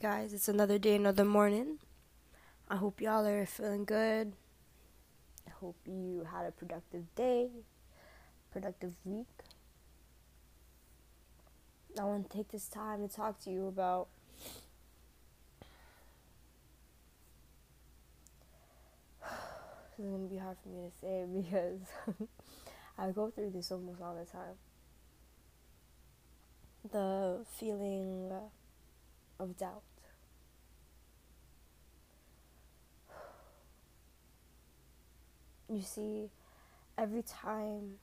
Guys, it's another day, another morning. I hope y'all are feeling good. I hope you had a productive day, productive week. I want to take this time to talk to you about this is to be hard for me to say because I go through this almost all the time. The feeling uh, of doubt. You see, every time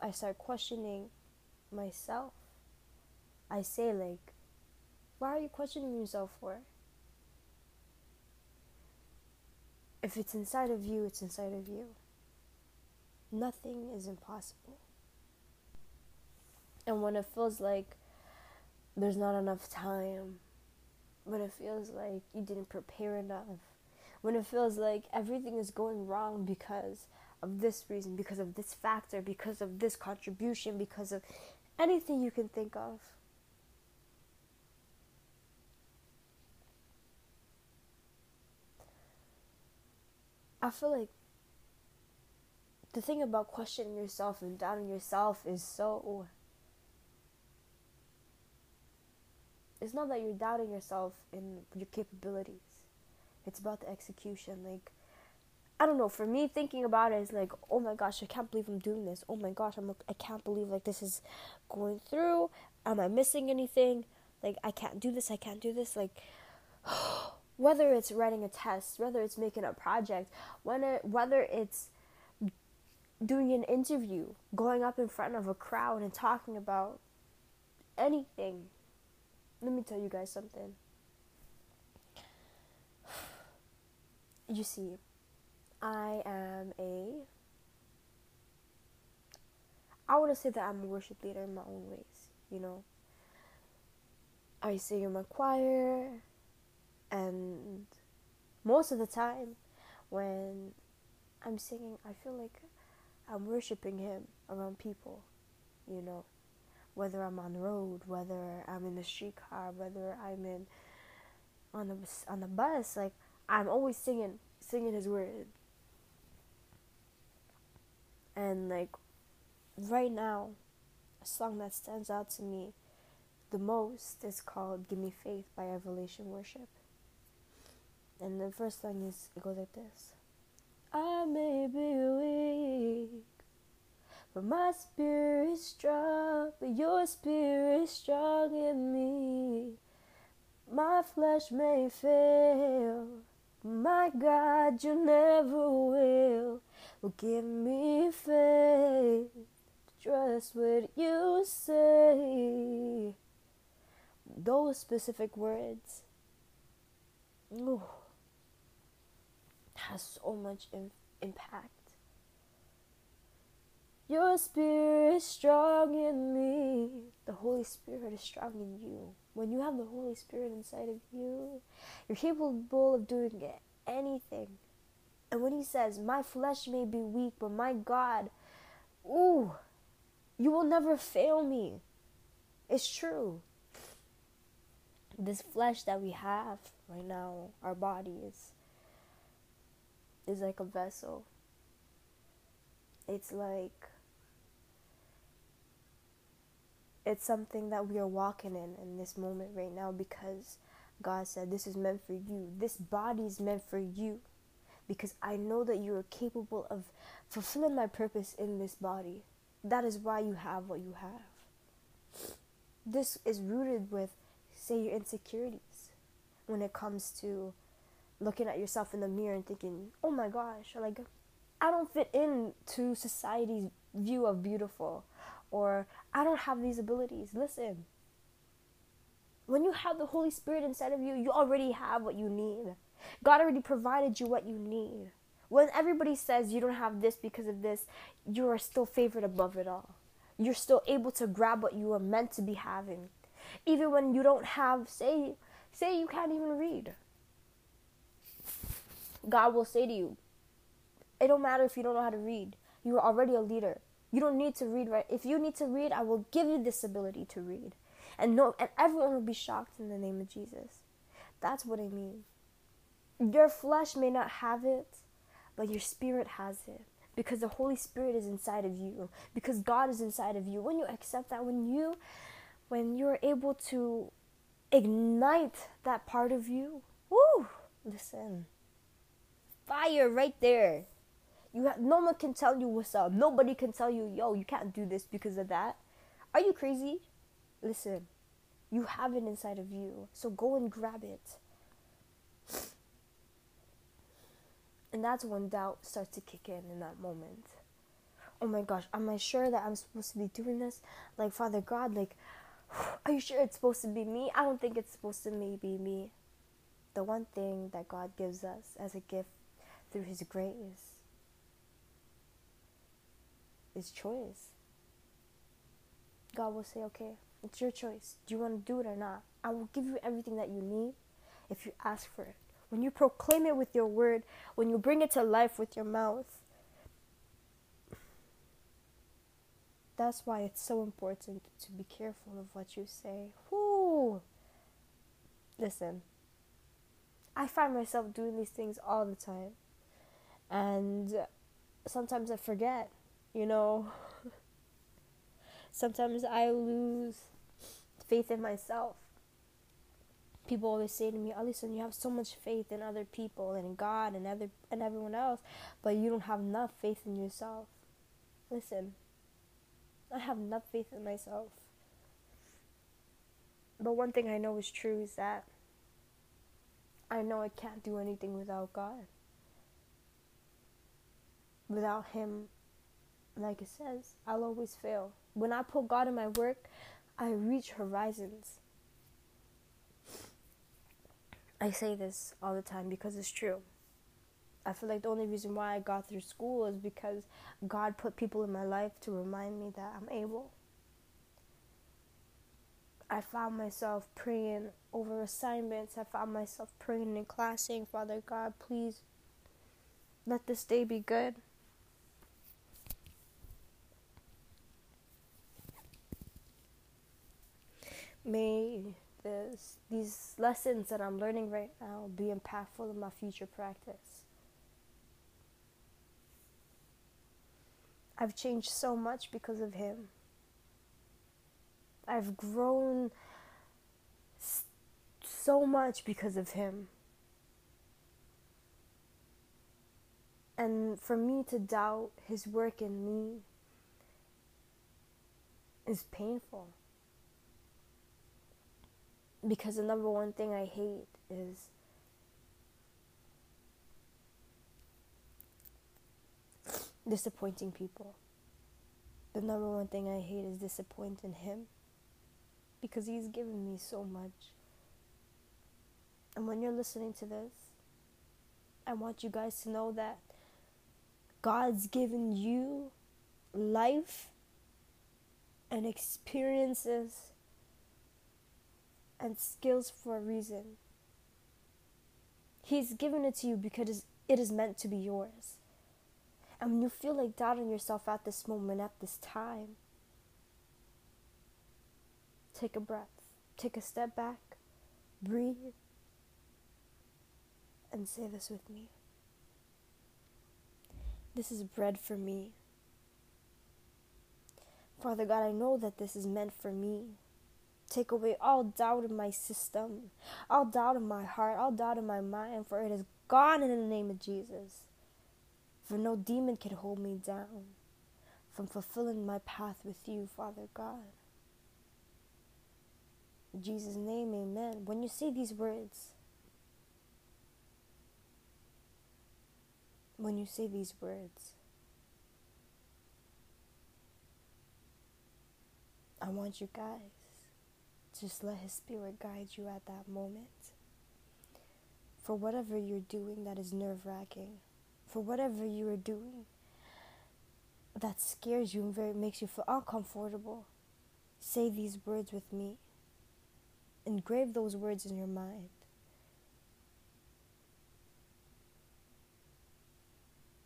I start questioning myself, I say, like, why are you questioning yourself for? If it's inside of you, it's inside of you. Nothing is impossible. And when it feels like there's not enough time, when it feels like you didn't prepare enough, when it feels like everything is going wrong because of this reason, because of this factor, because of this contribution, because of anything you can think of. I feel like the thing about questioning yourself and doubting yourself is so it's not that you're doubting yourself in your capabilities. It's about the execution. Like, I don't know. For me, thinking about it is like, oh my gosh, I can't believe I'm doing this. Oh my gosh, I'm. I can't believe like this is going through. Am I missing anything? Like, I can't do this. I can't do this. Like, whether it's writing a test, whether it's making a project, whether whether it's doing an interview, going up in front of a crowd and talking about anything let me tell you guys something. You see, I am a. I want to say that I'm a worship leader in my own ways, you know. I sing in my choir, and most of the time, when I'm singing, I feel like I'm worshiping Him around people, you know whether I'm on the road, whether I'm in the streetcar, whether I'm in on the on the bus, like I'm always singing singing his word. And like right now, a song that stands out to me the most is called Give Me Faith by Elevation Worship. And the first line is it goes like this. I may be weak but my spirit is strong, but your spirit strong in me. My flesh may fail, my God, you never will. Will give me faith trust what you say. Those specific words, ooh, has so much impact your spirit is strong in me. The Holy Spirit is strong in you. When you have the Holy Spirit inside of you, you're capable of doing anything. And when he says, My flesh may be weak, but my God, ooh, you will never fail me. It's true. This flesh that we have right now, our body is is like a vessel. It's like it's something that we are walking in in this moment right now because God said this is meant for you. This body is meant for you because I know that you are capable of fulfilling my purpose in this body. That is why you have what you have. This is rooted with, say, your insecurities when it comes to looking at yourself in the mirror and thinking, oh my gosh, like, I don't fit into society's view of beautiful or I don't have these abilities. Listen, when you have the Holy Spirit inside of you, you already have what you need. God already provided you what you need. When everybody says you don't have this because of this, you are still favored above it all. You're still able to grab what you are meant to be having. Even when you don't have, say, say you can't even read. God will say to you, it don't matter if you don't know how to read. You are already a leader. You don't need to read right. If you need to read, I will give you this ability to read. And no and everyone will be shocked in the name of Jesus. That's what I mean. Your flesh may not have it, but your spirit has it because the Holy Spirit is inside of you, because God is inside of you. When you accept that, when you when you're able to ignite that part of you, woo, listen. Fire right there. You have, no one can tell you what's up. Nobody can tell you, yo, you can't do this because of that. Are you crazy? Listen, you have it inside of you. So go and grab it. And that's when doubt starts to kick in in that moment. Oh my gosh, am I sure that I'm supposed to be doing this? Like, Father God, like, are you sure it's supposed to be me? I don't think it's supposed to be me. The one thing that God gives us as a gift through His grace is choice. God will say, okay, it's your choice. Do you want to do it or not? I will give you everything that you need if you ask for it when you proclaim it with your word, when you bring it to life with your mouth. That's why it's so important to be careful of what you say. Whoo! Listen, I find myself doing these things all the time. And sometimes I forget, you know. sometimes I lose faith in myself people always say to me, Alison, you have so much faith in other people and in God and other and everyone else, but you don't have enough faith in yourself. Listen, I have enough faith in myself. But one thing I know is true is that I know I can't do anything without God. Without Him, like it says, I'll always fail. When I put God in my work, I reach horizons. I say this all the time because it's true. I feel like the only reason why I got through school is because God put people in my life to remind me that I'm able. I found myself praying over assignments. I found myself praying in class saying, Father God, please let this day be good. May this these lessons that I'm learning right now be impactful in my future practice. I've changed so much because of him. I've grown so much because of him. And for me to doubt his work in me is painful because the number one thing I hate is disappointing people. The number one thing I hate is disappointing him because he's given me so much. And when you're listening to this, I want you guys to know that God's given you life and experiences and skills for a reason. He's given it to you because it is meant to be yours. And when you feel like doubting yourself at this moment, at this time, take a breath, take a step back, breathe, and say this with me. This is bread for me. Father God, I know that this is meant for me. Take away all doubt in my system, all doubt in my heart, all doubt in my mind, for it is gone in the name of Jesus. For no demon can hold me down from fulfilling my path with you, Father God. In Jesus' name, amen. When you say these words, when you say these words, I want you guys just let His Spirit guide you at that moment. For whatever you're doing that is nerve wracking, for whatever you are doing that scares you and very makes you feel uncomfortable, say these words with me. Engrave those words in your mind.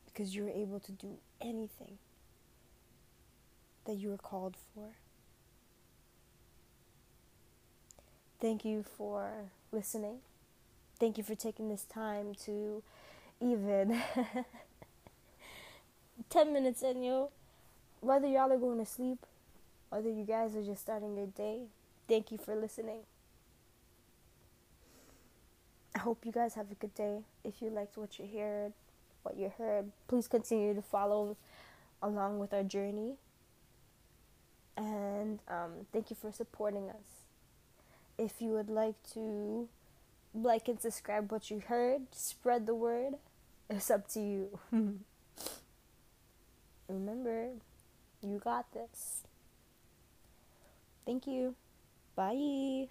Because you're able to do anything that you are called for. Thank you for listening. thank you for taking this time to even 10 minutes in, yo. Whether y'all are going to sleep, whether you guys are just starting your day, thank you for listening. I hope you guys have a good day. If you liked what you heard, what you heard, please continue to follow along with our journey. And um, thank you for supporting us. If you would like to like and subscribe what you heard, spread the word. It's up to you. Remember, you got this. Thank you. Bye.